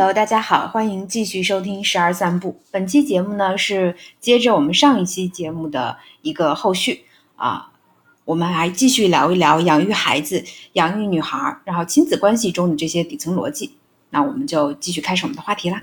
Hello，大家好，欢迎继续收听《十二散步》。本期节目呢是接着我们上一期节目的一个后续啊，我们还继续聊一聊养育孩子、养育女孩，然后亲子关系中的这些底层逻辑。那我们就继续开始我们的话题啦。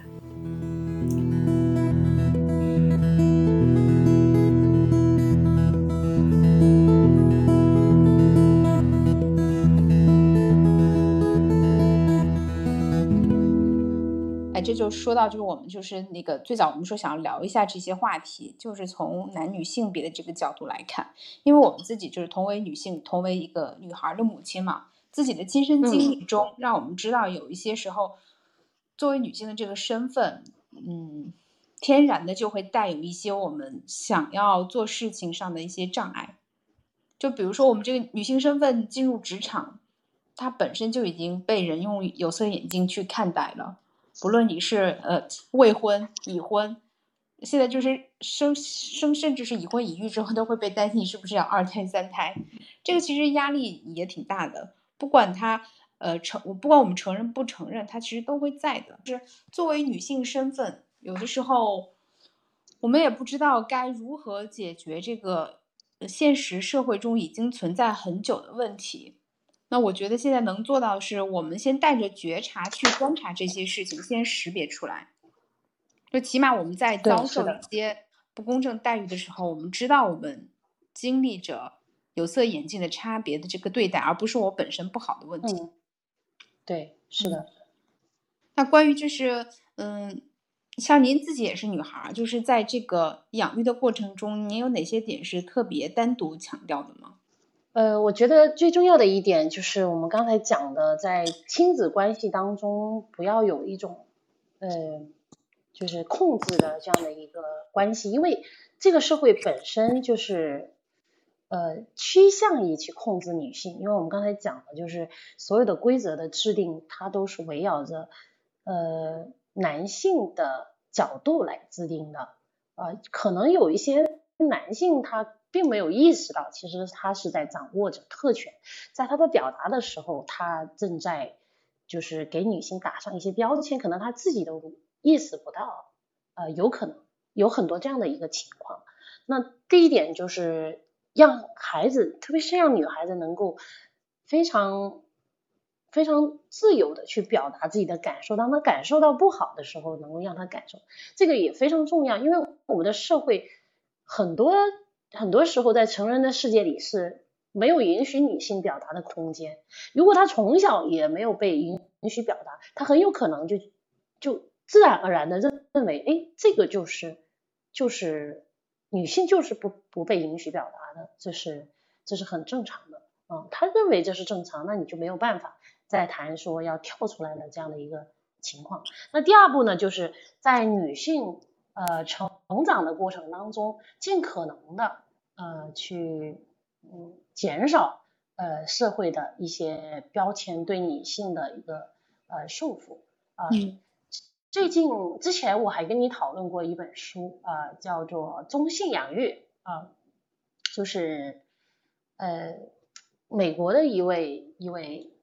这就说到，就是我们就是那个最早我们说想要聊一下这些话题，就是从男女性别的这个角度来看，因为我们自己就是同为女性，同为一个女孩的母亲嘛，自己的亲身经历中，让我们知道有一些时候，作为女性的这个身份，嗯，天然的就会带有一些我们想要做事情上的一些障碍，就比如说我们这个女性身份进入职场，它本身就已经被人用有色眼镜去看待了。不论你是呃未婚、已婚，现在就是生生，甚至是已婚已育之后，都会被担心你是不是要二胎、三胎。这个其实压力也挺大的。不管他呃承，不管我们承认不承认，他其实都会在的。就是作为女性身份，有的时候我们也不知道该如何解决这个现实社会中已经存在很久的问题。那我觉得现在能做到的是，我们先带着觉察去观察这些事情，先识别出来。就起码我们在遭受一些不公正待遇的时候，我们知道我们经历着有色眼镜的差别的这个对待，而不是我本身不好的问题。对，是的。那关于就是，嗯，像您自己也是女孩，就是在这个养育的过程中，您有哪些点是特别单独强调的吗？呃，我觉得最重要的一点就是我们刚才讲的，在亲子关系当中不要有一种，呃，就是控制的这样的一个关系，因为这个社会本身就是，呃，趋向于去控制女性，因为我们刚才讲的就是所有的规则的制定，它都是围绕着呃男性的角度来制定的，呃，可能有一些男性他。并没有意识到，其实他是在掌握着特权，在他的表达的时候，他正在就是给女性打上一些标签，可能他自己都意识不到，呃，有可能有很多这样的一个情况。那第一点就是让孩子，特别是让女孩子能够非常非常自由的去表达自己的感受，当他感受到不好的时候，能够让他感受，这个也非常重要，因为我们的社会很多。很多时候，在成人的世界里是没有允许女性表达的空间。如果她从小也没有被允允许表达，她很有可能就就自然而然的认认为，哎，这个就是就是女性就是不不被允许表达的，这是这是很正常的啊。他认为这是正常，那你就没有办法再谈说要跳出来的这样的一个情况。那第二步呢，就是在女性。呃，成成长的过程当中，尽可能的呃去嗯减少呃社会的一些标签对女性的一个呃束缚啊。最近之前我还跟你讨论过一本书啊，叫做《中性养育》啊，就是呃美国的一位一位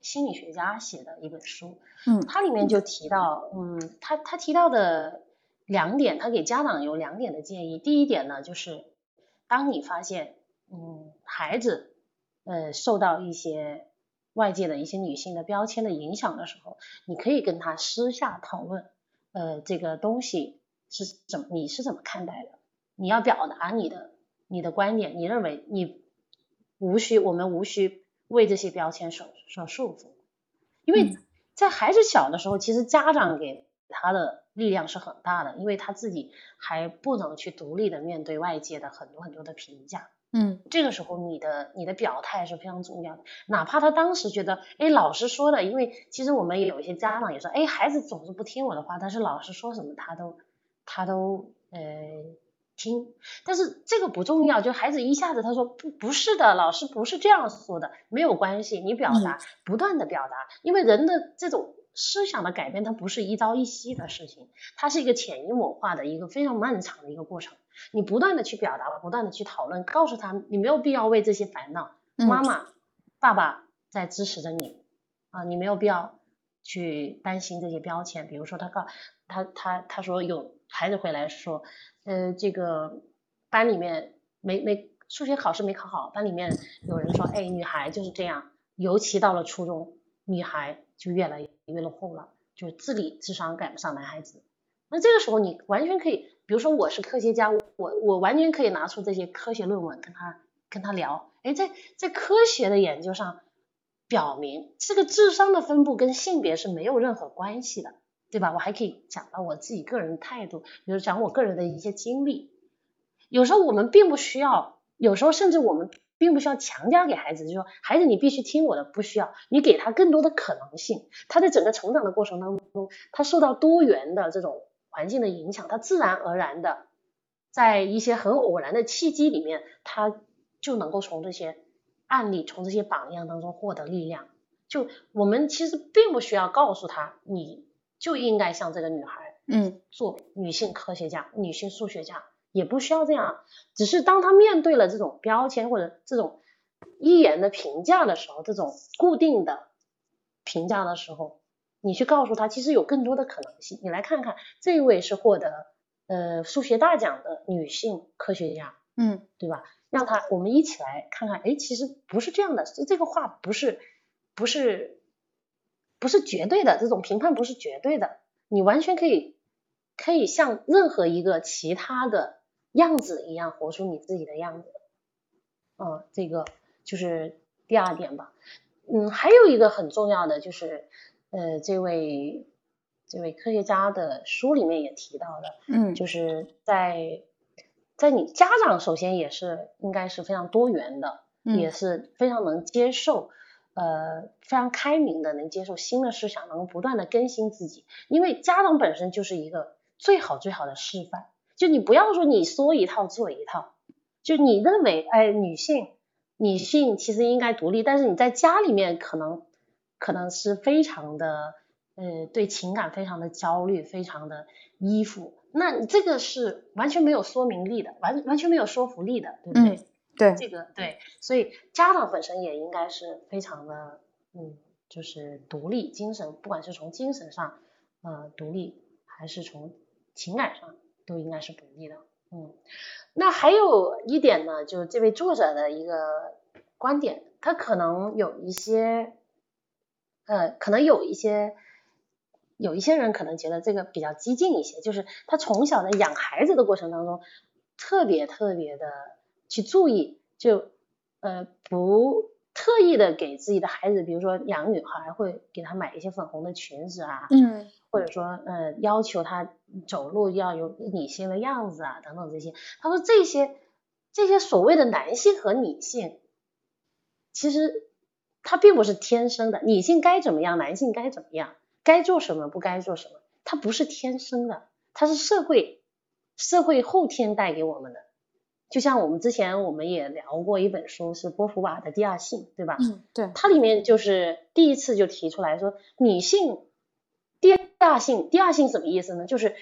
心理学家写的一本书。嗯，它里面就提到，嗯，他他提到的。两点，他给家长有两点的建议。第一点呢，就是当你发现，嗯，孩子，呃，受到一些外界的一些女性的标签的影响的时候，你可以跟他私下讨论，呃，这个东西是怎么，你是怎么看待的？你要表达你的你的观点，你认为你无需，我们无需为这些标签所所束缚，因为在孩子小的时候，其实家长给他的。力量是很大的，因为他自己还不能去独立的面对外界的很多很多的评价。嗯，这个时候你的你的表态是非常重要的，哪怕他当时觉得，哎，老师说的，因为其实我们有一些家长也说，哎，孩子总是不听我的话，但是老师说什么他都他都呃听，但是这个不重要，就孩子一下子他说不不是的，老师不是这样说的，没有关系，你表达不断的表达，因为人的这种。思想的改变，它不是一朝一夕的事情，它是一个潜移默化的一个非常漫长的一个过程。你不断的去表达，不断的去讨论，告诉他你没有必要为这些烦恼。妈妈、爸爸在支持着你啊，你没有必要去担心这些标签，比如说他告他他他说有孩子回来说，呃，这个班里面没没数学考试没考好，班里面有人说，哎，女孩就是这样，尤其到了初中，女孩就越来越越落后了，就是智力智商赶不上男孩子。那这个时候你完全可以，比如说我是科学家，我我完全可以拿出这些科学论文跟他跟他聊，哎，在在科学的研究上。表明这个智商的分布跟性别是没有任何关系的，对吧？我还可以讲到我自己个人的态度，比如讲我个人的一些经历。有时候我们并不需要，有时候甚至我们并不需要强加给孩子，就说孩子你必须听我的，不需要，你给他更多的可能性。他在整个成长的过程当中，他受到多元的这种环境的影响，他自然而然的在一些很偶然的契机里面，他就能够从这些。案例从这些榜样当中获得力量，就我们其实并不需要告诉他，你就应该像这个女孩，嗯，做女性科学家、女性数学家，也不需要这样。只是当他面对了这种标签或者这种一言的评价的时候，这种固定的评价的时候，你去告诉他，其实有更多的可能性。你来看看，这一位是获得呃数学大奖的女性科学家，嗯，对吧？让他，我们一起来看看，哎，其实不是这样的，这这个话不是，不是，不是绝对的，这种评判不是绝对的，你完全可以，可以像任何一个其他的样子一样活出你自己的样子，嗯，这个就是第二点吧，嗯，还有一个很重要的就是，呃，这位这位科学家的书里面也提到的，嗯，就是在。在你家长首先也是应该是非常多元的，也是非常能接受，呃，非常开明的，能接受新的思想，能不断的更新自己。因为家长本身就是一个最好最好的示范。就你不要说你说一套做一套，就你认为哎女性女性其实应该独立，但是你在家里面可能可能是非常的呃对情感非常的焦虑，非常的依附。那这个是完全没有说明力的，完完全没有说服力的，对不对？对，这个对，所以家长本身也应该是非常的，嗯，就是独立精神，不管是从精神上呃独立，还是从情感上，都应该是不利的。嗯，那还有一点呢，就是这位作者的一个观点，他可能有一些，呃，可能有一些。有一些人可能觉得这个比较激进一些，就是他从小在养孩子的过程当中，特别特别的去注意，就呃不特意的给自己的孩子，比如说养女孩会给她买一些粉红的裙子啊，嗯，或者说呃要求她走路要有女性的样子啊等等这些。他说这些这些所谓的男性和女性，其实他并不是天生的，女性该怎么样，男性该怎么样。该做什么，不该做什么，它不是天生的，它是社会社会后天带给我们的。就像我们之前我们也聊过一本书，是波伏娃的《第二性》，对吧？嗯，对。它里面就是第一次就提出来说，女性第二性，第二性什么意思呢？就是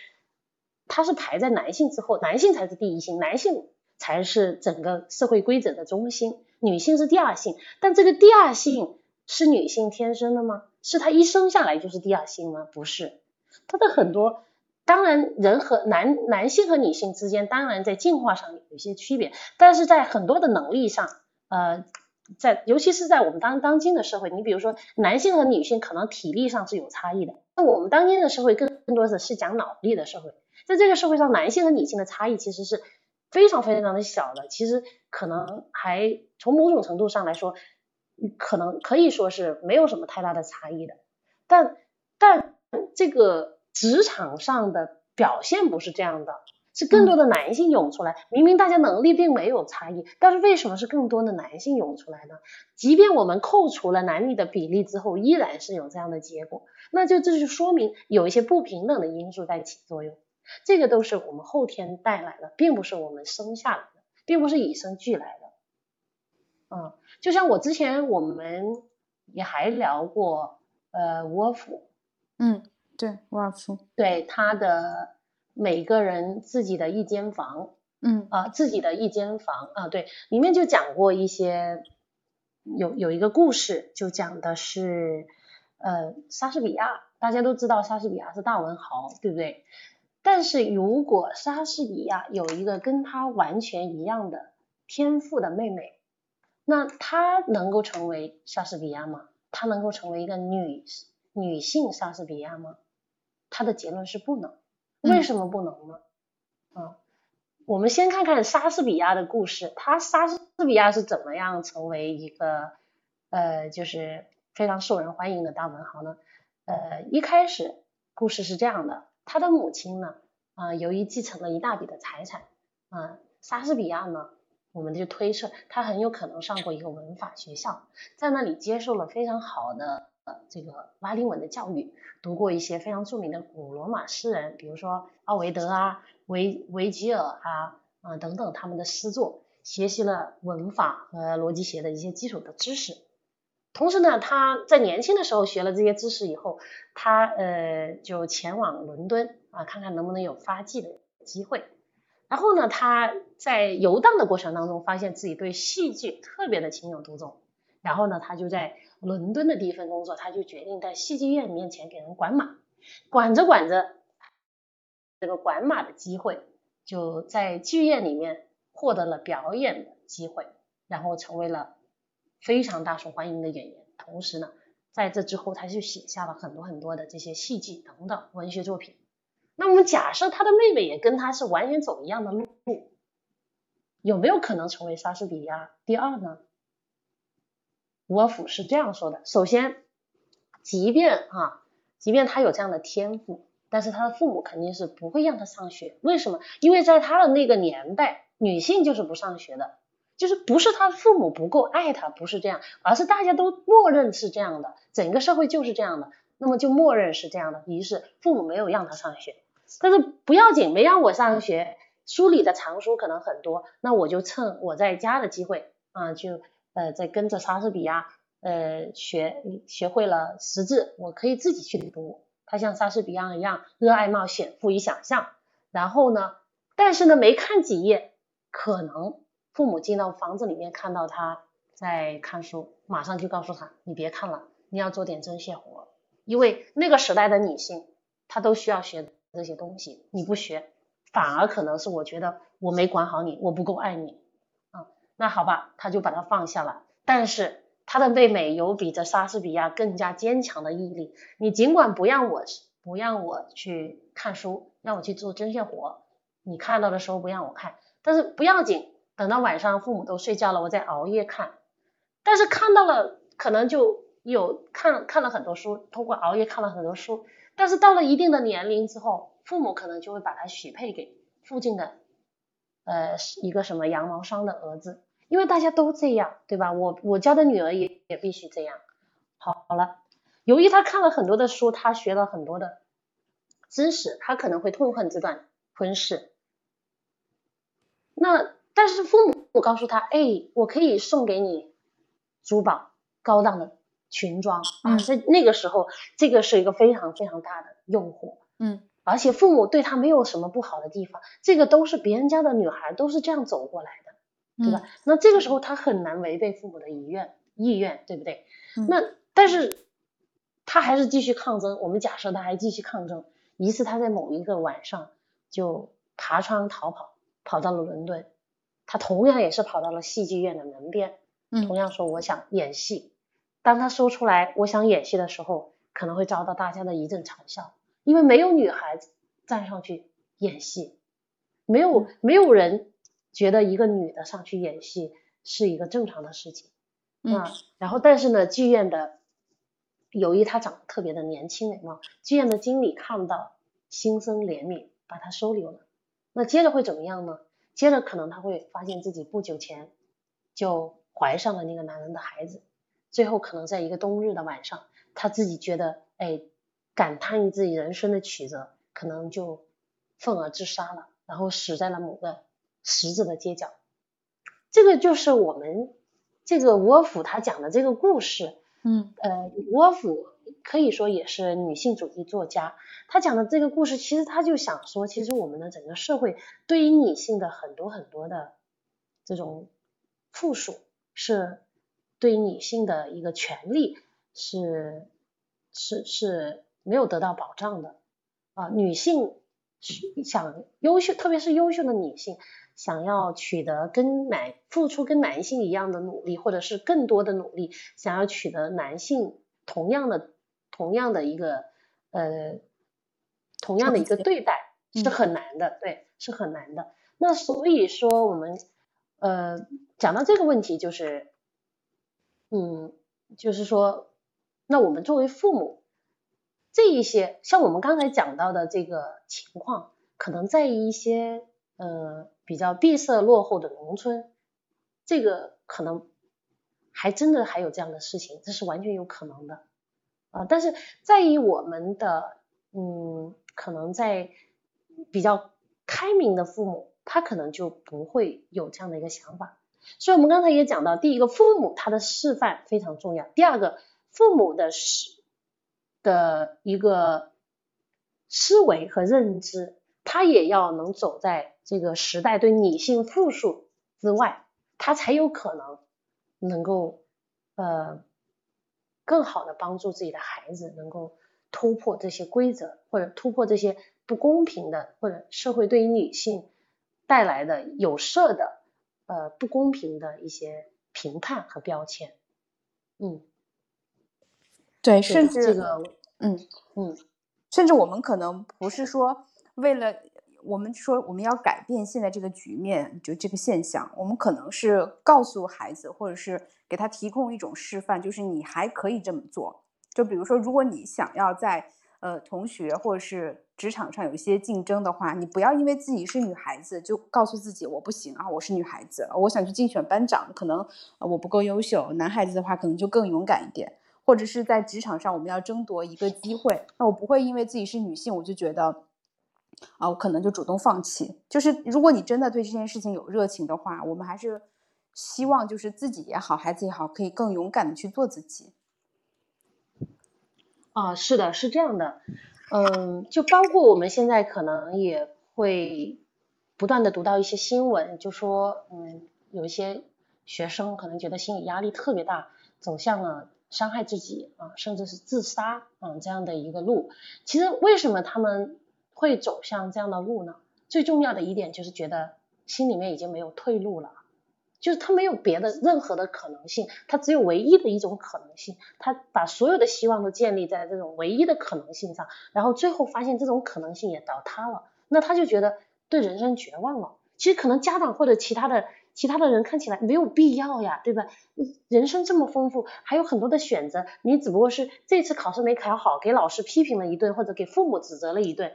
它是排在男性之后，男性才是第一性，男性才是整个社会规则的中心，女性是第二性。但这个第二性是女性天生的吗？是她一生下来就是第二性吗？不是，她的很多，当然人和男男性和女性之间，当然在进化上有一些区别，但是在很多的能力上，呃，在尤其是在我们当当今的社会，你比如说男性和女性可能体力上是有差异的，那我们当今的社会更更多的是讲脑力的社会，在这个社会上，男性和女性的差异其实是非常非常的小的，其实可能还从某种程度上来说。可能可以说是没有什么太大的差异的，但但这个职场上的表现不是这样的，是更多的男性涌出来。明明大家能力并没有差异，但是为什么是更多的男性涌出来呢？即便我们扣除了男女的比例之后，依然是有这样的结果，那就这就说明有一些不平等的因素在起作用。这个都是我们后天带来的，并不是我们生下来的，并不是与生俱来的。嗯，就像我之前我们也还聊过，呃，沃尔夫，嗯，对，沃尔夫，对他的每个人自己的一间房，嗯，啊，自己的一间房，啊，对，里面就讲过一些，有有一个故事，就讲的是，呃，莎士比亚大家都知道莎士比亚是大文豪，对不对？但是如果莎士比亚有一个跟他完全一样的天赋的妹妹，那她能够成为莎士比亚吗？她能够成为一个女女性莎士比亚吗？他的结论是不能。为什么不能呢？啊，我们先看看莎士比亚的故事，他莎士比亚是怎么样成为一个呃，就是非常受人欢迎的大文豪呢？呃，一开始故事是这样的。他的母亲呢，啊，由于继承了一大笔的财产，啊，莎士比亚呢，我们就推测他很有可能上过一个文法学校，在那里接受了非常好的这个拉丁文的教育，读过一些非常著名的古罗马诗人，比如说奥维德啊、维维吉尔啊，啊等等他们的诗作，学习了文法和逻辑学的一些基础的知识。同时呢，他在年轻的时候学了这些知识以后，他呃就前往伦敦啊，看看能不能有发迹的机会。然后呢，他在游荡的过程当中，发现自己对戏剧特别的情有独钟。然后呢，他就在伦敦的第一份工作，他就决定在戏剧院面前给人管马。管着管着，这个管马的机会，就在剧院里面获得了表演的机会，然后成为了。非常大受欢迎的演员，同时呢，在这之后，他就写下了很多很多的这些戏剧等等文学作品。那我们假设他的妹妹也跟他是完全走一样的路，有没有可能成为莎士比亚第二呢？沃夫是这样说的：首先，即便啊，即便他有这样的天赋，但是他的父母肯定是不会让他上学。为什么？因为在他的那个年代，女性就是不上学的。就是不是他父母不够爱他，不是这样，而是大家都默认是这样的，整个社会就是这样的，那么就默认是这样的，于是父母没有让他上学，但是不要紧，没让我上学，书里的藏书可能很多，那我就趁我在家的机会啊，就呃在跟着莎士比亚呃学学会了识字，我可以自己去读，他像莎士比亚一样热爱冒险，富于想象，然后呢，但是呢没看几页，可能。父母进到房子里面，看到他在看书，马上就告诉他：“你别看了，你要做点针线活。”因为那个时代的女性，她都需要学这些东西，你不学，反而可能是我觉得我没管好你，我不够爱你。那好吧，他就把它放下了。但是他的妹妹有比这莎士比亚更加坚强的毅力。你尽管不让我不让我去看书，让我去做针线活，你看到的时候不让我看，但是不要紧。等到晚上父母都睡觉了，我再熬夜看。但是看到了，可能就有看看了很多书，通过熬夜看了很多书。但是到了一定的年龄之后，父母可能就会把他许配给附近的呃一个什么羊毛商的儿子，因为大家都这样，对吧？我我家的女儿也也必须这样。好好了，由于他看了很多的书，他学了很多的知识，他可能会痛恨这段婚事。那。但是父母告诉他，哎，我可以送给你珠宝、高档的裙装啊，在那个时候，这个是一个非常非常大的诱惑，嗯，而且父母对他没有什么不好的地方，这个都是别人家的女孩都是这样走过来的，对吧？那这个时候他很难违背父母的意愿，意愿，对不对？那但是他还是继续抗争。我们假设他还继续抗争，一次他在某一个晚上就爬窗逃跑，跑到了伦敦。他同样也是跑到了戏剧院的门边，同样说我想演戏。当他说出来我想演戏的时候，可能会遭到大家的一阵嘲笑，因为没有女孩子站上去演戏，没有没有人觉得一个女的上去演戏是一个正常的事情啊。然后但是呢，剧院的由于她长得特别的年轻美貌，剧院的经理看到心生怜悯，把她收留了。那接着会怎么样呢？接着可能他会发现自己不久前就怀上了那个男人的孩子，最后可能在一个冬日的晚上，他自己觉得哎感叹于自己人生的曲折，可能就愤而自杀了，然后死在了某个十字的街角。这个就是我们这个沃夫他讲的这个故事，嗯呃沃夫。可以说也是女性主义作家，他讲的这个故事，其实他就想说，其实我们的整个社会对于女性的很多很多的这种附属，是对女性的一个权利是是是没有得到保障的啊。女性想优秀，特别是优秀的女性，想要取得跟男付出跟男性一样的努力，或者是更多的努力，想要取得男性同样的同样的一个呃同样的一个对待，是很难的，对，是很难的。那所以说，我们呃讲到这个问题，就是嗯，就是说，那我们作为父母，这一些像我们刚才讲到的这个情况，可能在一些呃比较闭塞落后的农村，这个可能还真的还有这样的事情，这是完全有可能的啊。但是在于我们的嗯，可能在比较开明的父母。他可能就不会有这样的一个想法，所以我们刚才也讲到，第一个父母他的示范非常重要，第二个父母的思的一个思维和认知，他也要能走在这个时代对女性复述之外，他才有可能能够呃更好的帮助自己的孩子能够突破这些规则，或者突破这些不公平的，或者社会对于女性。带来的有色的呃不公平的一些评判和标签，嗯，对，甚至这个，嗯嗯，甚至我们可能不是说为了我们说我们要改变现在这个局面，就这个现象，我们可能是告诉孩子，或者是给他提供一种示范，就是你还可以这么做。就比如说，如果你想要在呃同学或者是职场上有一些竞争的话，你不要因为自己是女孩子就告诉自己我不行啊，我是女孩子，我想去竞选班长，可能我不够优秀。男孩子的话可能就更勇敢一点，或者是在职场上我们要争夺一个机会，那我不会因为自己是女性我就觉得啊，我可能就主动放弃。就是如果你真的对这件事情有热情的话，我们还是希望就是自己也好，孩子也好，可以更勇敢的去做自己。啊，是的，是这样的。嗯，就包括我们现在可能也会不断的读到一些新闻，就说，嗯，有一些学生可能觉得心理压力特别大，走向了伤害自己啊，甚至是自杀啊这样的一个路。其实为什么他们会走向这样的路呢？最重要的一点就是觉得心里面已经没有退路了。就是他没有别的任何的可能性，他只有唯一的一种可能性，他把所有的希望都建立在这种唯一的可能性上，然后最后发现这种可能性也倒塌了，那他就觉得对人生绝望了。其实可能家长或者其他的其他的人看起来没有必要呀，对吧？人生这么丰富，还有很多的选择，你只不过是这次考试没考好，给老师批评了一顿，或者给父母指责了一顿。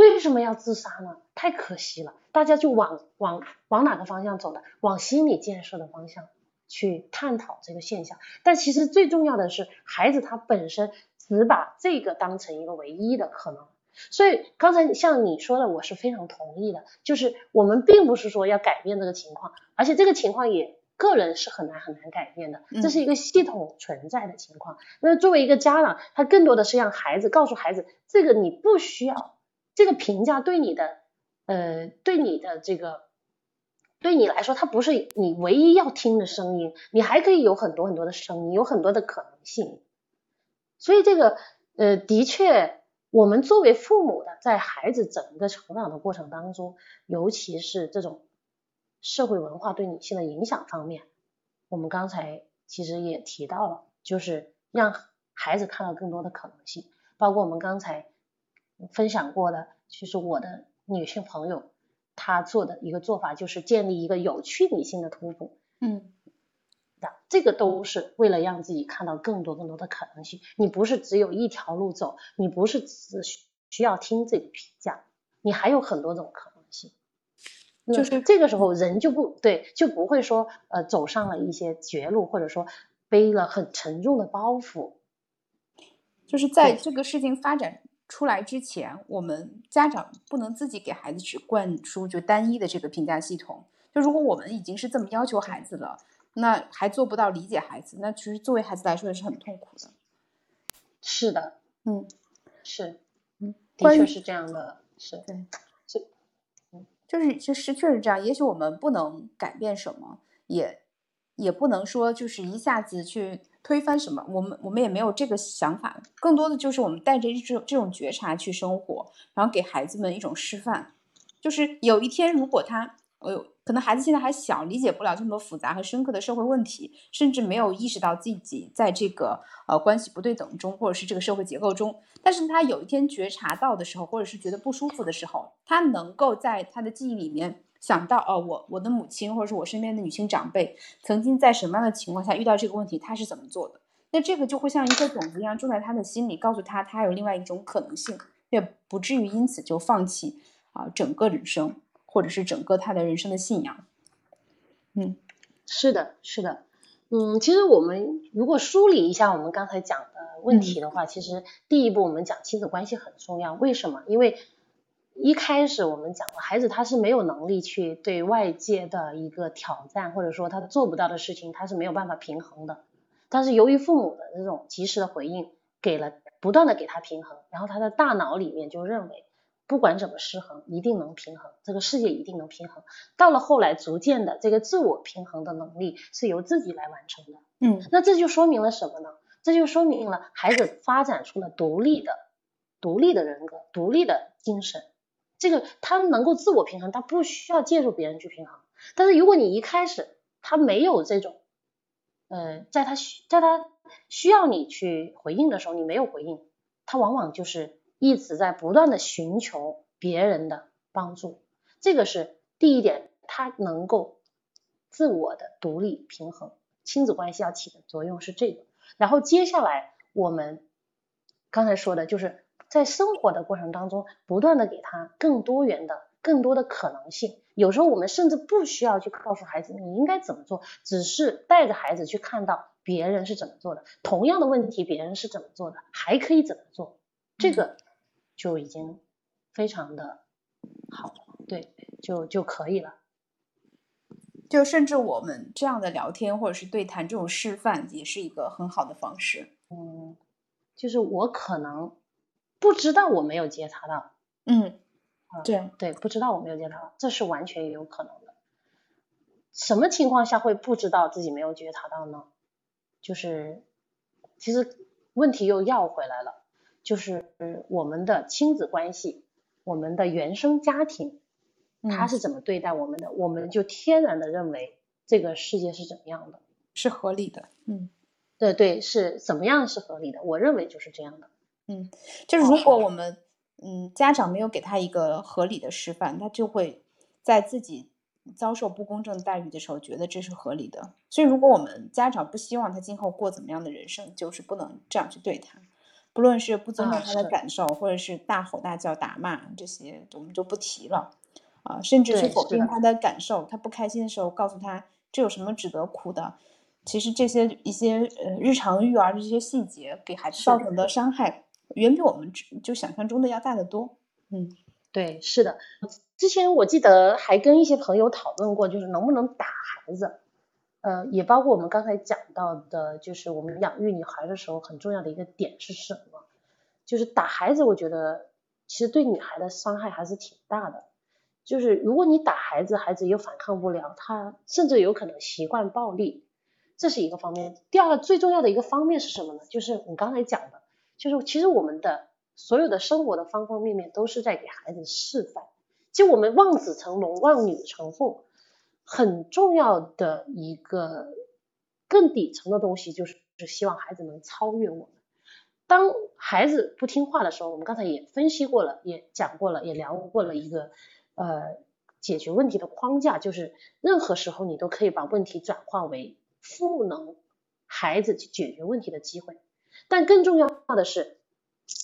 为什么要自杀呢？太可惜了，大家就往往往哪个方向走的？往心理建设的方向去探讨这个现象。但其实最重要的是，孩子他本身只把这个当成一个唯一的可能。所以刚才像你说的，我是非常同意的，就是我们并不是说要改变这个情况，而且这个情况也个人是很难很难改变的，这是一个系统存在的情况。那作为一个家长，他更多的是让孩子告诉孩子，这个你不需要。这个评价对你的，呃，对你的这个，对你来说，它不是你唯一要听的声音，你还可以有很多很多的声音，有很多的可能性。所以这个，呃，的确，我们作为父母的，在孩子整个成长的过程当中，尤其是这种社会文化对女性的影响方面，我们刚才其实也提到了，就是让孩子看到更多的可能性，包括我们刚才。分享过的，就是我的女性朋友，她做的一个做法就是建立一个有趣女性的图谱，嗯，的这个都是为了让自己看到更多更多的可能性。你不是只有一条路走，你不是只需要听这个评价，你还有很多种可能性。就是这个时候人就不对，就不会说呃走上了一些绝路，或者说背了很沉重的包袱。就是在这个事情发展。出来之前，我们家长不能自己给孩子只灌输就单一的这个评价系统。就如果我们已经是这么要求孩子了，那还做不到理解孩子，那其实作为孩子来说也是很痛苦的。是的，嗯，是，嗯，的确是这样的，是对，就，嗯，就是其实确实这样。也许我们不能改变什么，也也不能说就是一下子去推翻什么，我们我们也没有这个想法，更多的就是我们带着这种这种觉察去生活，然后给孩子们一种示范，就是有一天如果他，呃，可能孩子现在还小，理解不了这么多复杂和深刻的社会问题，甚至没有意识到自己在这个呃关系不对等中，或者是这个社会结构中，但是他有一天觉察到的时候，或者是觉得不舒服的时候，他能够在他的记忆里面。想到哦，我我的母亲或者是我身边的女性长辈，曾经在什么样的情况下遇到这个问题，她是怎么做的？那这个就会像一颗种子一样种在他的心里，告诉他他有另外一种可能性，也不至于因此就放弃啊整个人生，或者是整个他的人生的信仰。嗯，是的，是的，嗯，其实我们如果梳理一下我们刚才讲的问题的话，其实第一步我们讲亲子关系很重要，为什么？因为一开始我们讲了，孩子他是没有能力去对外界的一个挑战，或者说他做不到的事情，他是没有办法平衡的。但是由于父母的这种及时的回应，给了不断的给他平衡，然后他的大脑里面就认为，不管怎么失衡，一定能平衡，这个世界一定能平衡。到了后来，逐渐的这个自我平衡的能力是由自己来完成的。嗯，那这就说明了什么呢？这就说明了孩子发展出了独立的、独立的人格、独立的精神。这个他能够自我平衡，他不需要借助别人去平衡。但是如果你一开始他没有这种，呃，在他需在他需要你去回应的时候，你没有回应，他往往就是一直在不断的寻求别人的帮助。这个是第一点，他能够自我的独立平衡，亲子关系要起的作用是这个。然后接下来我们刚才说的就是。在生活的过程当中，不断的给他更多元的、更多的可能性。有时候我们甚至不需要去告诉孩子你应该怎么做，只是带着孩子去看到别人是怎么做的，同样的问题别人是怎么做的，还可以怎么做，这个就已经非常的好了，对，就就可以了。就甚至我们这样的聊天或者是对谈这种示范，也是一个很好的方式。嗯，就是我可能。不知道我没有觉察到，嗯，对对，不知道我没有觉察到，这是完全有可能的。什么情况下会不知道自己没有觉察到呢？就是其实问题又要回来了，就是我们的亲子关系，我们的原生家庭，他是怎么对待我们的，我们就天然的认为这个世界是怎么样的，是合理的，嗯，对对，是怎么样是合理的？我认为就是这样的。嗯，就是如果我们嗯家长没有给他一个合理的示范，他就会在自己遭受不公正待遇的时候觉得这是合理的。所以，如果我们家长不希望他今后过怎么样的人生，就是不能这样去对他，不论是不尊重他的感受，或者是大吼大叫、打骂这些，我们就不提了啊。甚至去否定他的感受，他不开心的时候，告诉他这有什么值得哭的？其实这些一些呃日常育儿的这些细节，给孩子造成的伤害。远比我们就想象中的要大得多。嗯，对，是的。之前我记得还跟一些朋友讨论过，就是能不能打孩子。呃，也包括我们刚才讲到的，就是我们养育女孩的时候很重要的一个点是什么？就是打孩子，我觉得其实对女孩的伤害还是挺大的。就是如果你打孩子，孩子又反抗不了，他甚至有可能习惯暴力，这是一个方面。第二个最重要的一个方面是什么呢？就是你刚才讲的。就是其实我们的所有的生活的方方面面都是在给孩子示范。就我们望子成龙，望女成凤，很重要的一个更底层的东西就是是希望孩子能超越我们。当孩子不听话的时候，我们刚才也分析过了，也讲过了，也聊过了一个呃解决问题的框架，就是任何时候你都可以把问题转化为赋能孩子去解决问题的机会。但更重要的是，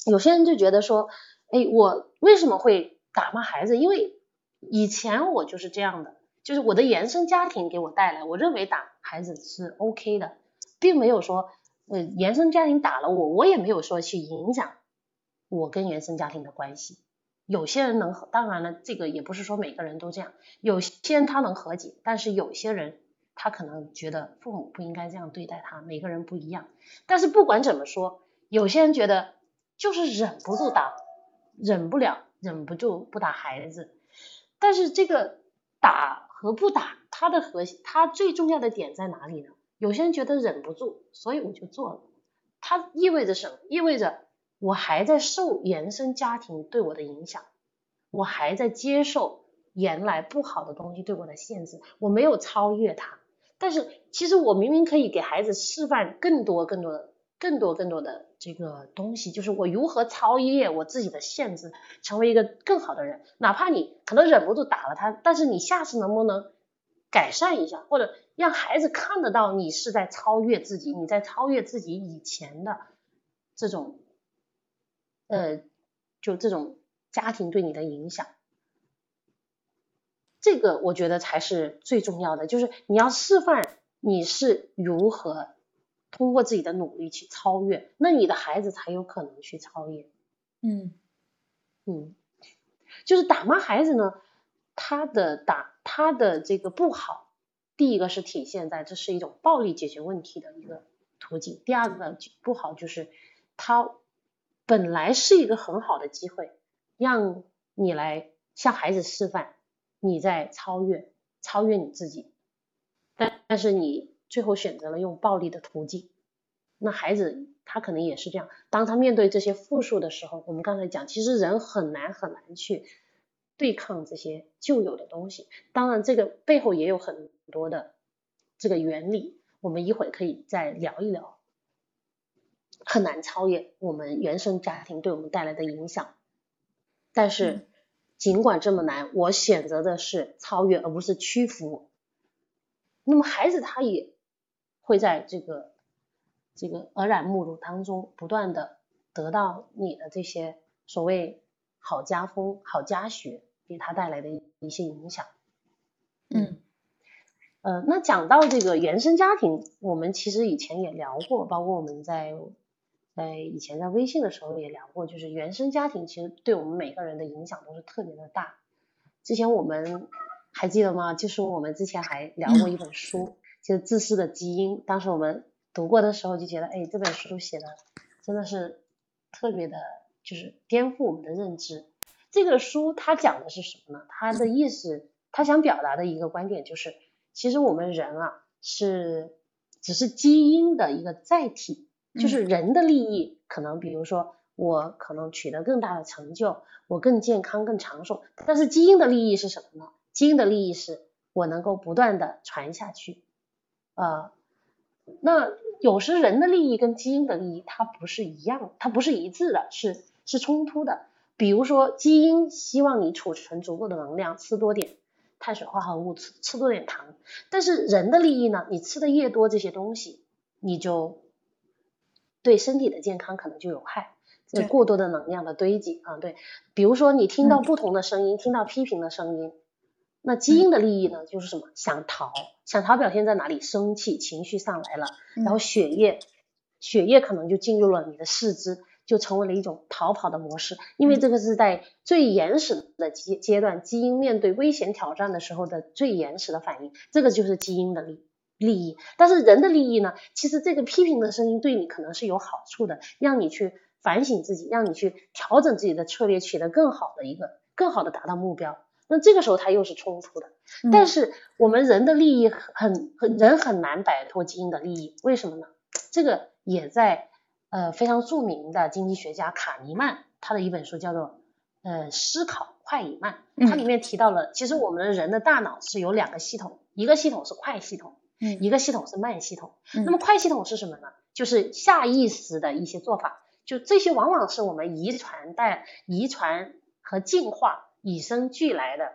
有些人就觉得说，哎，我为什么会打骂孩子？因为以前我就是这样的，就是我的原生家庭给我带来，我认为打孩子是 OK 的，并没有说，呃，原生家庭打了我，我也没有说去影响我跟原生家庭的关系。有些人能，当然了，这个也不是说每个人都这样，有些人他能和解，但是有些人。他可能觉得父母不应该这样对待他，每个人不一样。但是不管怎么说，有些人觉得就是忍不住打，忍不了，忍不住不打孩子。但是这个打和不打，它的核心，它最重要的点在哪里呢？有些人觉得忍不住，所以我就做了。它意味着什么？意味着我还在受原生家庭对我的影响，我还在接受原来不好的东西对我的限制，我没有超越它。但是其实我明明可以给孩子示范更多、更多的、更多、更多的这个东西，就是我如何超越我自己的限制，成为一个更好的人。哪怕你可能忍不住打了他，但是你下次能不能改善一下，或者让孩子看得到你是在超越自己，你在超越自己以前的这种，呃，就这种家庭对你的影响。这个我觉得才是最重要的，就是你要示范你是如何通过自己的努力去超越，那你的孩子才有可能去超越。嗯嗯，就是打骂孩子呢，他的打他的这个不好，第一个是体现在这是一种暴力解决问题的一个途径，第二个不好就是他本来是一个很好的机会，让你来向孩子示范。你在超越，超越你自己，但但是你最后选择了用暴力的途径，那孩子他可能也是这样。当他面对这些负数的时候，我们刚才讲，其实人很难很难去对抗这些旧有的东西。当然，这个背后也有很多的这个原理，我们一会可以再聊一聊。很难超越我们原生家庭对我们带来的影响，但是。尽管这么难，我选择的是超越，而不是屈服。那么孩子他也会在这个这个耳染目染当中，不断的得到你的这些所谓好家风、好家学给他带来的一些影响。嗯，呃，那讲到这个原生家庭，我们其实以前也聊过，包括我们在。在以前在微信的时候也聊过，就是原生家庭其实对我们每个人的影响都是特别的大。之前我们还记得吗？就是我们之前还聊过一本书，就是《自私的基因》。当时我们读过的时候就觉得，哎，这本书写的真的是特别的，就是颠覆我们的认知。这个书它讲的是什么呢？它的意思，它想表达的一个观点就是，其实我们人啊是只是基因的一个载体。就是人的利益，可能比如说我可能取得更大的成就，我更健康、更长寿。但是基因的利益是什么呢？基因的利益是我能够不断的传下去。啊，那有时人的利益跟基因的利益它不是一样，它不是一致的，是是冲突的。比如说基因希望你储存足够的能量，吃多点碳水化合物，吃吃多点糖。但是人的利益呢？你吃的越多这些东西，你就对身体的健康可能就有害，这过多的能量的堆积啊，对，比如说你听到不同的声音，听到批评的声音，那基因的利益呢，就是什么？想逃，想逃表现在哪里？生气，情绪上来了，然后血液，血液可能就进入了你的四肢，就成为了一种逃跑的模式，因为这个是在最原始的阶阶段，基因面对危险挑战的时候的最原始的反应，这个就是基因的利。利益，但是人的利益呢？其实这个批评的声音对你可能是有好处的，让你去反省自己，让你去调整自己的策略，取得更好的一个更好的达到目标。那这个时候它又是冲突的。但是我们人的利益很很人很难摆脱基因的利益，为什么呢？这个也在呃非常著名的经济学家卡尼曼他的一本书叫做呃思考快与慢，它里面提到了，其实我们人的大脑是有两个系统，一个系统是快系统。嗯，一个系统是慢系统，那么快系统是什么呢？就是下意识的一些做法，就这些往往是我们遗传带、遗传和进化与生俱来的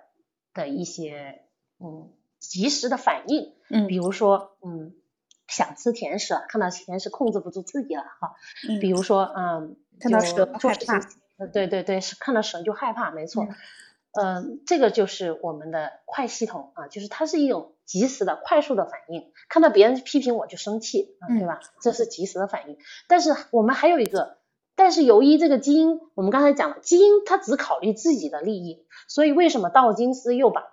的一些嗯及时的反应，嗯，比如说嗯想吃甜食了，看到甜食控制不住自己了哈，嗯，比如说嗯看到蛇害怕，呃对对对，是看到蛇就害怕，没错。嗯，这个就是我们的快系统啊，就是它是一种及时的、快速的反应。看到别人批评我就生气，对吧？这是及时的反应。但是我们还有一个，但是由于这个基因，我们刚才讲了，基因它只考虑自己的利益，所以为什么道金斯又把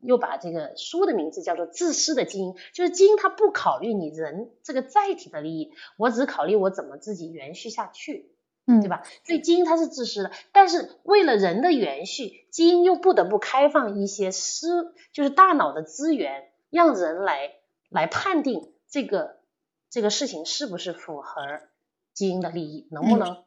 又把这个书的名字叫做《自私的基因》？就是基因它不考虑你人这个载体的利益，我只考虑我怎么自己延续下去。嗯，对吧？所以基因它是自私的，但是为了人的延续，基因又不得不开放一些私，就是大脑的资源，让人来来判定这个这个事情是不是符合基因的利益，能不能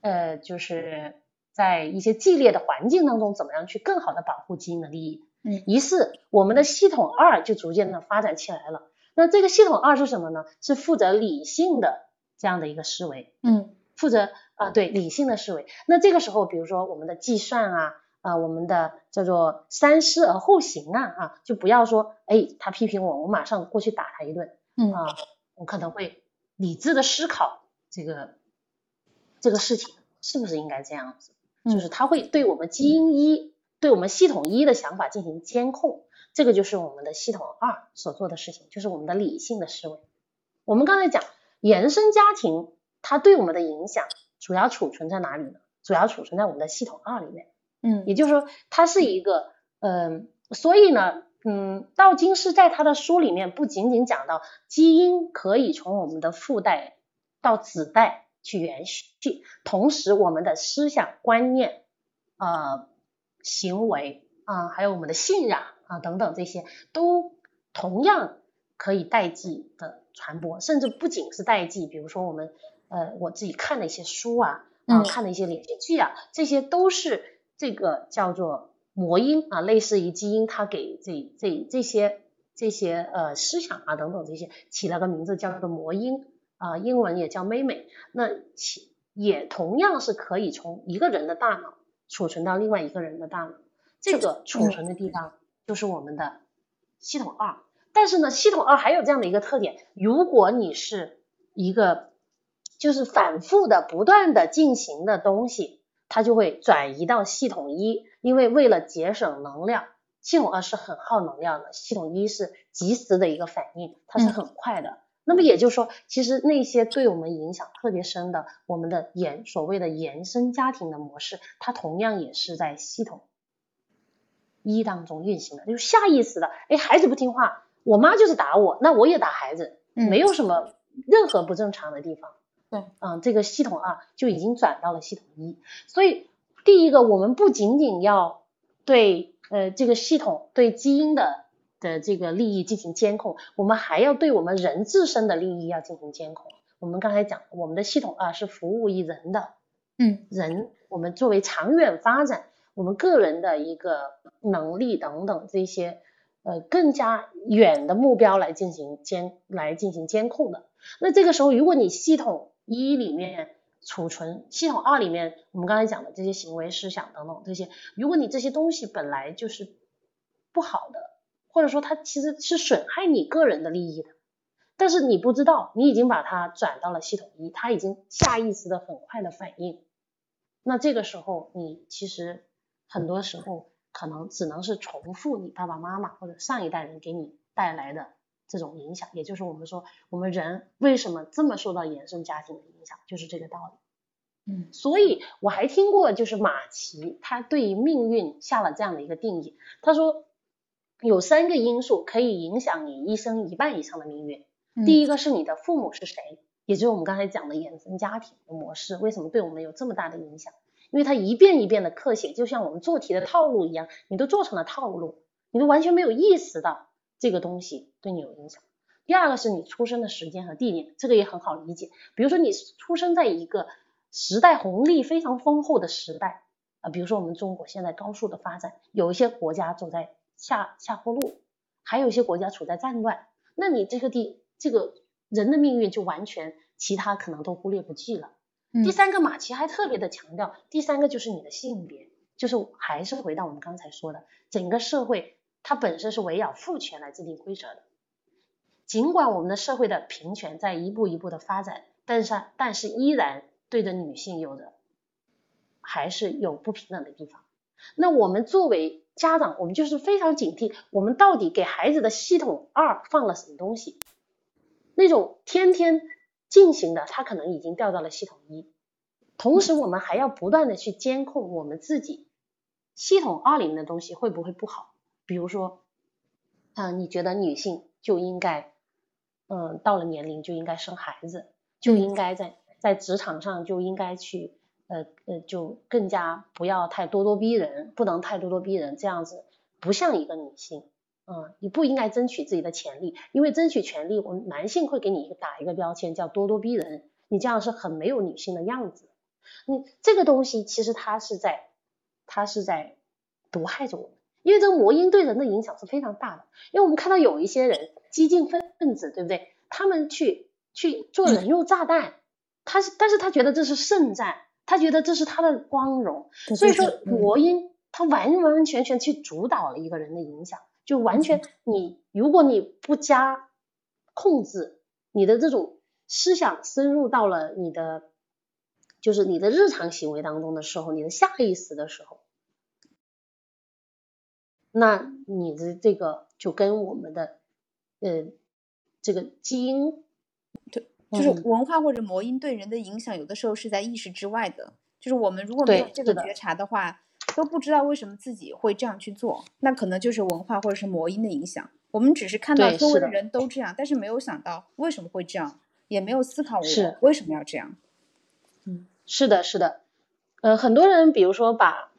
呃就是在一些激烈的环境当中，怎么样去更好的保护基因的利益？嗯，于是我们的系统二就逐渐的发展起来了。那这个系统二是什么呢？是负责理性的这样的一个思维，嗯负责啊对理性的思维。那这个时候，比如说我们的计算啊啊，我们的叫做三思而后行啊啊，就不要说哎他批评我，我马上过去打他一顿嗯啊，我可能会理智的思考这个这个事情是不是应该这样子，嗯就是他会对我们基因一对我们系统一的想法进行监控，这个就是我们的系统二所做的事情，就是我们的理性的思维。我们刚才讲原生家庭，它对我们的影响主要储存在哪里呢？主要储存在我们的系统二里面。嗯。也就是说，它是一个，嗯、所以呢，嗯，道金是在他的书里面不仅仅讲到基因可以从我们的父代到子代去延续，同时我们的思想观念、呃行为啊、还有我们的信仰啊等等这些，都同样可以代际的传播，甚至不仅是代际，比如说我们呃我自己看的一些书啊，啊嗯。看的一些连续剧啊，这些都是这个叫做魔音啊，类似于基因，它给这这这些这些呃思想啊等等这些起了个名字叫做魔音啊，英文也叫 meme，那其也同样是可以从一个人的大脑储存到另外一个人的大脑，这个储存的地方就是我们的系统二。但是呢，系统二还有这样的一个特点，如果你是一个就是反复的、不断的进行的东西，它就会转移到系统一，因为为了节省能量，系统二是很耗能量的，系统一是及时的一个反应，它是很快的。那么也就是说，其实那些对我们影响特别深的，我们的延所谓的延伸家庭的模式，它同样也是在系统一当中运行的，就是下意识的，哎，孩子不听话，我妈就是打我，那我也打孩子，嗯没有什么任何不正常的地方。对，嗯，这个系统啊就已经转到了系统一，所以第一个，我们不仅仅要对呃这个系统对基因的的这个利益进行监控，我们还要对我们人自身的利益要进行监控。我们刚才讲，我们的系统啊是服务于人的，嗯人，我们作为长远发展，我们个人的一个能力等等这些呃更加远的目标来进行监来进行监控的。那这个时候，如果你系统一里面储存，系统二里面我们刚才讲的这些行为、思想等等这些，如果你这些东西本来就是不好的，或者说它其实是损害你个人的利益的。但是你不知道，你已经把它转到了系统一，它已经下意识的很快的反应。那这个时候，你其实很多时候可能只能是重复你爸爸妈妈或者上一代人给你带来的这种影响，也就是我们说我们人为什么这么受到原生家庭的影响，就是这个道理。嗯所以我还听过，就是马奇他对于命运下了这样的一个定义，他说有三个因素可以影响你一生一半以上的命运。嗯第一个是你的父母是谁，也就是我们刚才讲的衍生家庭的模式，为什么对我们有这么大的影响？因为它一遍一遍的刻写，就像我们做题的套路一样，你都做成了套路，你都完全没有意识到这个东西对你有影响。第二个是你出生的时间和地点，这个也很好理解。比如说你出生在一个时代红利非常丰厚的时代啊、比如说我们中国现在高速的发展，有一些国家走在下下坡路，还有一些国家处在战乱，那你这个地这个人的命运就完全其他可能都忽略不计了。嗯第三个，马奇还特别的强调，第三个就是你的性别，就是还是回到我们刚才说的，整个社会它本身是围绕父权来制定规则的。尽管我们的社会的平权在一步一步的发展，但是但是依然对着女性有着还是有不平等的地方。那我们作为家长，我们就是非常警惕，我们到底给孩子的系统二放了什么东西？那种天天进行的，他可能已经掉到了系统一。同时，我们还要不断的去监控我们自己系统二里面的东西会不会不好。比如说，啊、你觉得女性就应该，嗯，到了年龄就应该生孩子，就应该在在职场上就应该去，呃呃，就更加不要太咄咄逼人，不能太咄咄逼人，这样子不像一个女性。嗯，你不应该争取自己的权利，因为争取权利，我们男性会给你一个打一个标签，叫咄咄逼人，你这样是很没有女性的样子。你这个东西其实它是在，它是在毒害着我们，因为这个魔音对人的影响是非常大的。因为我们看到有一些人激进分子，对不对？他们去去做人肉炸弹，他是，但是他觉得这是圣战，他觉得这是他的光荣，所以说魔音他完完全全去主导了一个人的影响。就完全，你如果你不加控制，你的这种思想深入到了你的，就是你的日常行为当中的时候，你的下意识的时候，那你的这个就跟我们的，呃，这个基因，对，就是文化或者魔音对人的影响，有的时候是在意识之外的，就是我们如果没有这个觉察的话。都不知道为什么自己会这样去做，那可能就是文化或者是魔音的影响。我们只是看到周围的人都这样，但是没有想到为什么会这样，也没有思考我为什么要这样。嗯，是的，是的。呃，很多人比如说把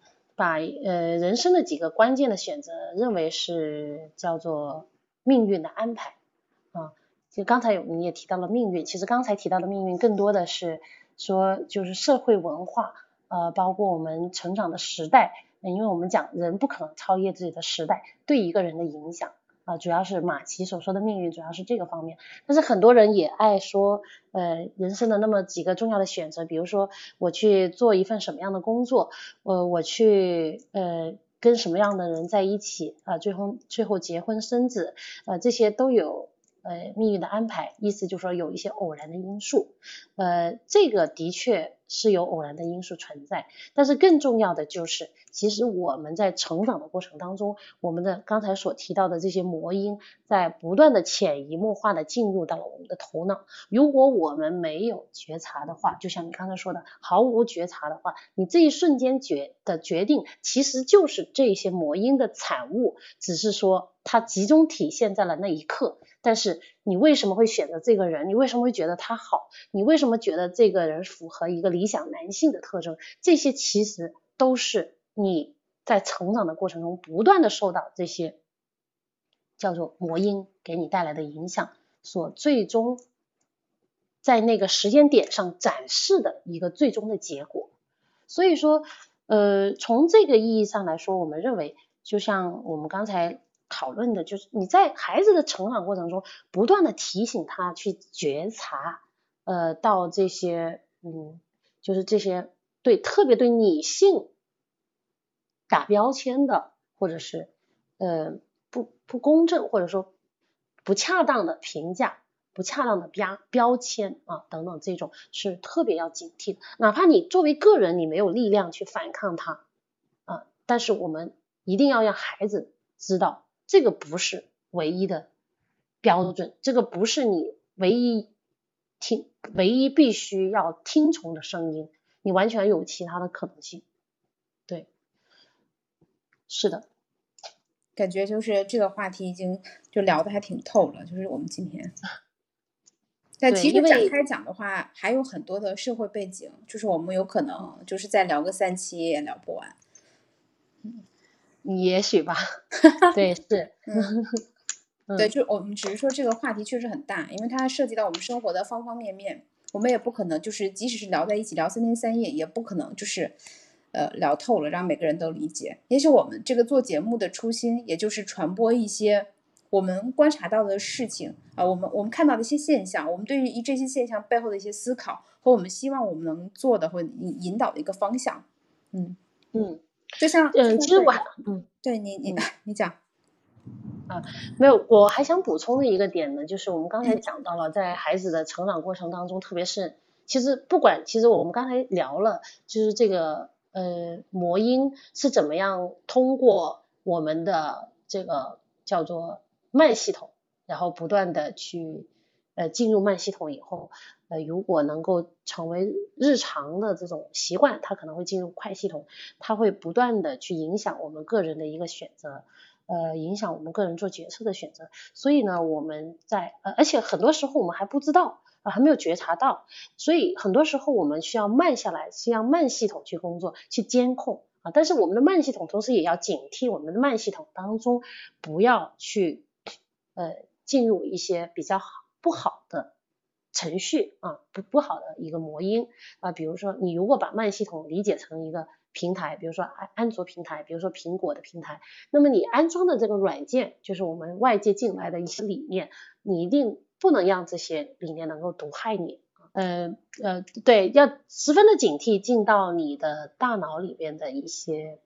把呃人生的几个关键的选择认为是叫做命运的安排啊。就刚才你也提到了命运，其实刚才提到的命运更多的是说就是社会文化。呃，包括我们成长的时代，因为我们讲人不可能超越自己的时代对一个人的影响啊，主要是马奇所说的命运，主要是这个方面。但是很多人也爱说，呃，人生的那么几个重要的选择，比如说我去做一份什么样的工作，呃，我去呃跟什么样的人在一起啊，最后最后结婚生子，呃，这些都有。呃，命运的安排，意思就是说有一些偶然的因素，呃，这个的确是有偶然的因素存在，但是更重要的就是，其实我们在成长的过程当中，我们的刚才所提到的这些魔音，在不断的潜移默化的进入到了我们的头脑。如果我们没有觉察的话，就像你刚才说的，毫无觉察的话，你这一瞬间决的决定，其实就是这些魔音的产物，只是说它集中体现在了那一刻。但是你为什么会选择这个人？你为什么会觉得他好？你为什么觉得这个人符合一个理想男性的特征？这些其实都是你在成长的过程中不断的受到这些叫做魔音给你带来的影响，所最终在那个时间点上展示的一个最终的结果。所以说，呃，从这个意义上来说，我们认为，就像我们刚才。讨论的就是你在孩子的成长过程中，不断的提醒他去觉察，呃，到这些，嗯，就是这些对特别对女性打标签的，或者是呃不不公正或者说不恰当的评价、不恰当的标标签啊等等这种是特别要警惕的。哪怕你作为个人你没有力量去反抗它啊，但是我们一定要让孩子知道。这个不是唯一的标准，这个不是你唯一听、唯一必须要听从的声音，你完全有其他的可能性。对，是的，感觉就是这个话题已经就聊的还挺透了，就是我们今天。但其实展开讲的话，还有很多的社会背景，就是我们有可能就是再聊个三期也聊不完。也许吧，对，是，对，就我们只是说这个话题确实很大，因为它涉及到我们生活的方方面面，我们也不可能就是即使是聊在一起聊三天三夜，也不可能就是呃聊透了，让每个人都理解。也许我们这个做节目的初心，也就是传播一些我们观察到的事情啊，我们我们看到的一些现象，我们对于这些现象背后的一些思考和我们希望我们能做的或引引导的一个方向，嗯。嗯。就像嗯，其实我还嗯，对你你你讲啊，没有，我还想补充的一个点呢，就是我们刚才讲到了，在孩子的成长过程当中，特别是其实不管，其实我们刚才聊了，就是这个呃魔音是怎么样通过我们的这个叫做慢系统，然后不断的去呃进入慢系统以后。呃，如果能够成为日常的这种习惯，它可能会进入快系统，它会不断的去影响我们个人的一个选择，呃，影响我们个人做决策的选择。所以呢，我们在呃，而且很多时候我们还不知道啊，还没有觉察到，所以很多时候我们需要慢下来，需要慢系统去工作，去监控啊，但是我们的慢系统同时也要警惕我们的慢系统当中不要去呃进入一些比较好不好的程序啊，不不好的一个魔音啊，比如说你如果把慢系统理解成一个平台，比如说安安卓平台，比如说苹果的平台，那么你安装的这个软件就是我们外界进来的一些理念，你一定不能让这些理念能够毒害你。呃呃，对，要十分的警惕进到你的大脑里边的一些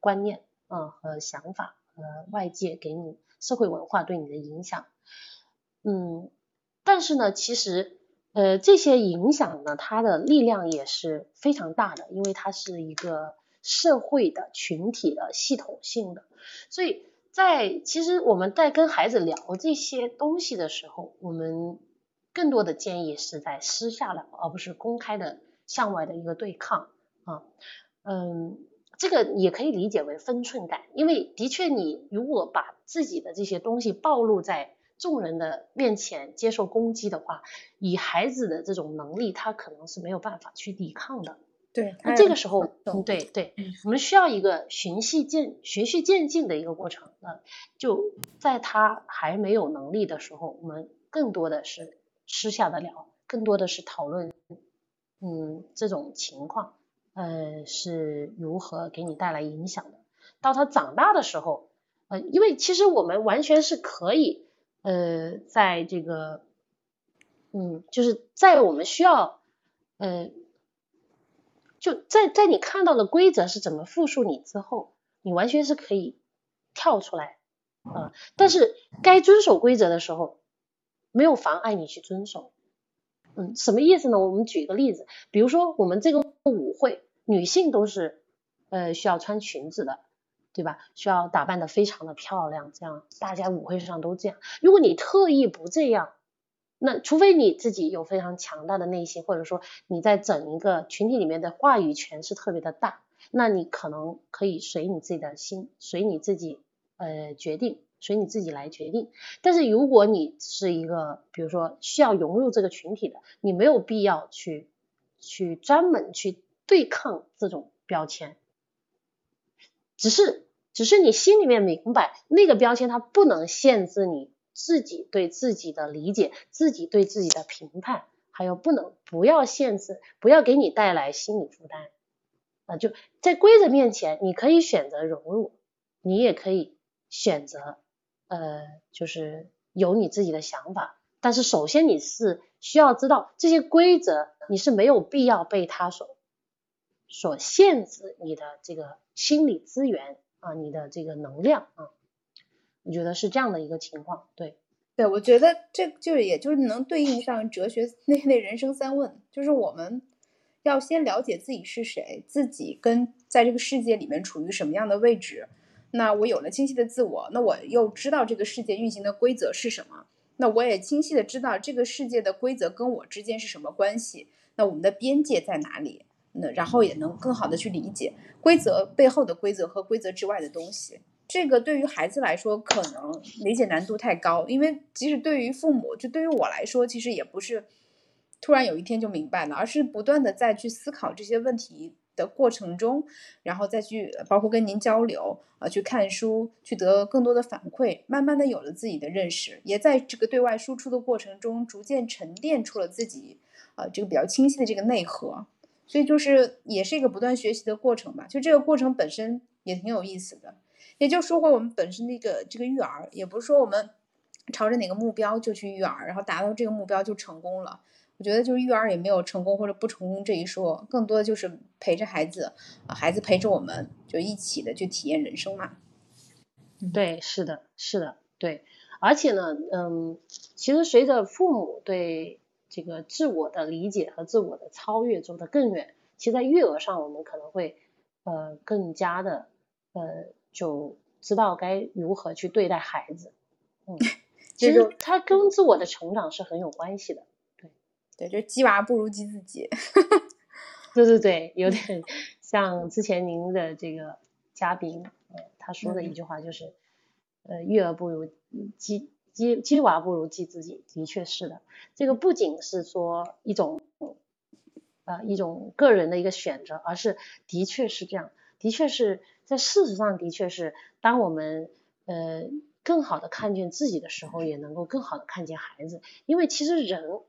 观念啊和想法和外界给你社会文化对你的影响。嗯，但是呢，其实呃这些影响呢，它的力量也是非常大的，因为它是一个社会的群体的系统性的。所以在其实我们在跟孩子聊这些东西的时候，我们。更多的建议是在私下聊，而不是公开的向外的一个对抗啊，嗯，这个也可以理解为分寸感，因为的确你如果把自己的这些东西暴露在众人的面前接受攻击的话，以孩子的这种能力，他可能是没有办法去抵抗的。对，那这个时候，嗯，对对，我们需要一个循序渐循序渐进的一个过程啊，就在他还没有能力的时候，我们更多的是。私下的聊，更多的是讨论，嗯，这种情况，呃，是如何给你带来影响的。到他长大的时候，呃，因为其实我们完全是可以，呃，在这个，嗯，就是在我们需要，呃，就在在你看到的规则是怎么复述你之后，你完全是可以跳出来，啊，但是该遵守规则的时候。没有妨碍你去遵守，嗯，什么意思呢？我们举一个例子，比如说我们这个舞会，女性都是呃需要穿裙子的，对吧？需要打扮的非常的漂亮，这样大家舞会上都这样。如果你特意不这样，那除非你自己有非常强大的内心，或者说你在整一个群体里面的话语权是特别的大，那你可能可以随你自己的心，随你自己呃决定。随你自己来决定，但是如果你是一个，比如说需要融入这个群体的，你没有必要去去专门去对抗这种标签，只是只是你心里面明白，那个标签它不能限制你自己对自己的理解，自己对自己的评判，还有不能不要限制，不要给你带来心理负担啊，就在规则面前，你可以选择融入，你也可以选择。呃，就是有你自己的想法，但是首先你是需要知道这些规则，你是没有必要被他所所限制你的这个心理资源啊，你的这个能量啊，我觉得是这样的一个情况，对，对，我觉得这就也就是能对应上哲学那类人生三问，就是我们要先了解自己是谁，自己跟在这个世界里面处于什么样的位置。那我有了清晰的自我，那我又知道这个世界运行的规则是什么，那我也清晰的知道这个世界的规则跟我之间是什么关系，那我们的边界在哪里？那然后也能更好的去理解规则背后的规则和规则之外的东西。这个对于孩子来说可能理解难度太高，因为即使对于父母，就对于我来说，其实也不是突然有一天就明白了，而是不断的在去思考这些问题。的过程中，然后再去包括跟您交流啊，去看书，去得更多的反馈，慢慢的有了自己的认识，也在这个对外输出的过程中，逐渐沉淀出了自己啊这个比较清晰的这个内核。所以就是也是一个不断学习的过程吧。就这个过程本身也挺有意思的。也就说回我们本身那个这个育儿，也不是说我们朝着哪个目标就去育儿，然后达到这个目标就成功了。我觉得就是育儿也没有成功或者不成功这一说，更多的就是陪着孩子，孩子陪着我们，就一起的去体验人生嘛。对，是的，是的，对。而且呢，嗯，其实随着父母对这个自我的理解和自我的超越走得更远，其实在育儿上我们可能会呃更加的呃就知道该如何去对待孩子。嗯，其实它跟自我的成长是很有关系的。对，就鸡娃不如鸡自己。对对对，有点 像之前您的这个嘉宾，呃，他说的一句话就是，呃，育儿不如鸡鸡鸡娃不如鸡自己，的确是的。这个不仅是说一种，呃，一种个人的一个选择，而是的确是这样。的确是在事实上的确是，当我们呃更好的看见自己的时候，也能够更好的看见孩子，因为其实人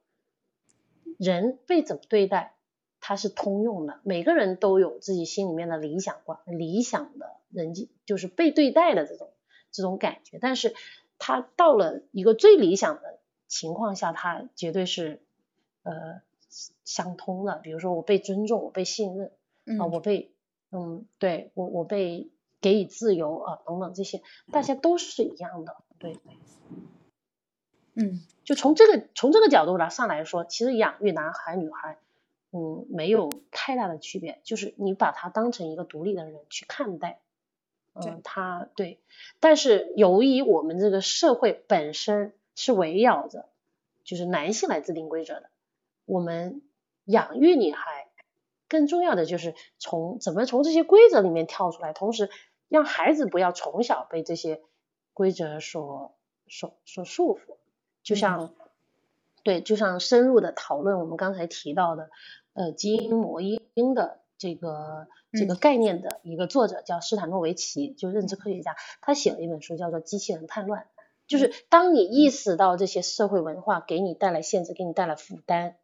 人被怎么对待，它是通用的，每个人都有自己心里面的理想观、理想的人际，就是被对待的这种这种感觉，但是他到了一个最理想的情况下，他绝对是呃相通的，比如说我被尊重，我被信任。啊，我被，嗯，对我我被给予自由啊，等等这些，大家都是一样的，对，嗯，就从这个从这个角度来上来说，其实养育男孩女孩，嗯，没有太大的区别，就是你把他当成一个独立的人去看待，嗯，他对，但是由于我们这个社会本身是围绕着就是男性来制定规则的，我们养育女孩。更重要的就是从怎么从这些规则里面跳出来，同时让孩子不要从小被这些规则所所所束缚。就像对，就像深入的讨论我们刚才提到的，呃，基因模因的这个这个概念的一个作者叫斯坦诺维奇，就认知科学家，他写了一本书叫做《机器人叛乱》，就是当你意识到这些社会文化给你带来限制，给你带来负担。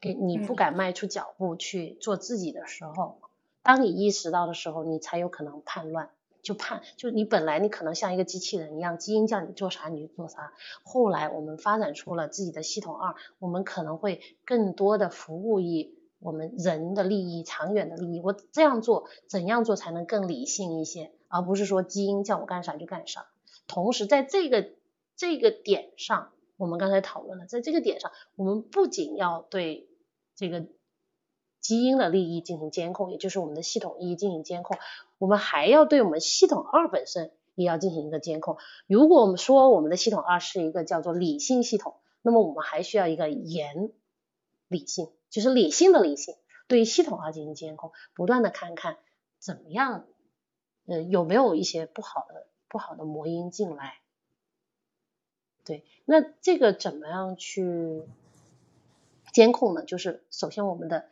给你不敢迈出脚步去做自己的时候，当你意识到的时候，你才有可能叛乱。就叛，就你本来你可能像一个机器人一样，基因叫你做啥你就做啥。后来我们发展出了自己的系统二，我们可能会更多的服务于我们人的利益、长远的利益。我这样做，怎样做才能更理性一些，而不是说基因叫我干啥就干啥。同时，在这个这个点上，我们刚才讨论了，在这个点上，我们不仅要对。这个基因的利益进行监控，也就是我们的系统一进行监控，我们还要对我们系统二本身也要进行一个监控。如果我们说我们的系统二是一个叫做理性系统，那么我们还需要一个严理性，就是理性的理性，对于系统二进行监控，不断的看看怎么样，呃，有没有一些不好的不好的魔音进来。对，那这个怎么样去？监控呢，就是首先我们的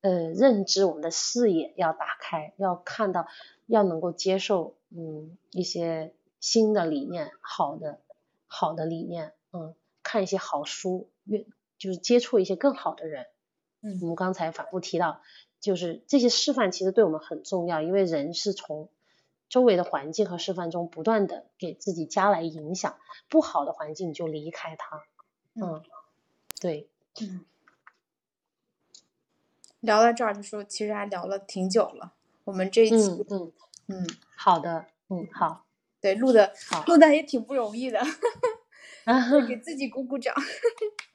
呃认知，我们的视野要打开，要看到，要能够接受嗯一些新的理念，好的好的理念，嗯，看一些好书，越就是接触一些更好的人。嗯，我们刚才反复提到，就是这些示范其实对我们很重要，因为人是从周围的环境和示范中不断的给自己加来影响，不好的环境就离开它。嗯，对，嗯。聊到这儿，就说其实还聊了挺久了。我们这一期，嗯嗯，好的，嗯好，对，录的录的也挺不容易的，给自己鼓鼓掌。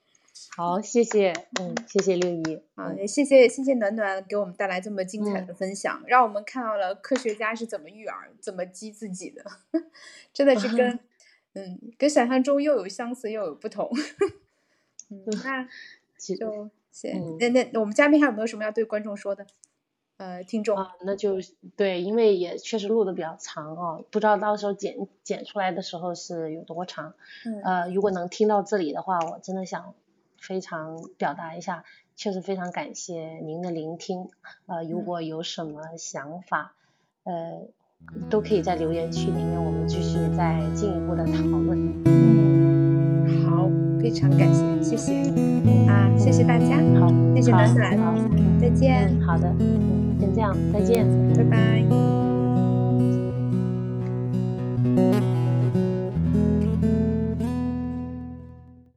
好，谢谢，嗯，谢谢六一，啊，也谢谢谢谢暖暖给我们带来这么精彩的分享，让我们看到了科学家是怎么育儿、怎么激自己的，真的是跟 嗯跟想象中又有相似又有不同。嗯，那就。谢，那那我们嘉宾还有没有什么要对观众说的？呃，听众啊，那就对，因为也确实录的比较长哦，不知道到时候剪剪出来的时候是有多长。嗯。呃，如果能听到这里的话，我真的想非常表达一下，确实非常感谢您的聆听。呃，如果有什么想法，呃，都可以在留言区里面，我们继续再进一步的讨论。嗯，好，非常感谢，谢谢。啊，谢谢大家，好，谢谢暖暖，好，再见，好的，嗯，先这样，再见，拜拜。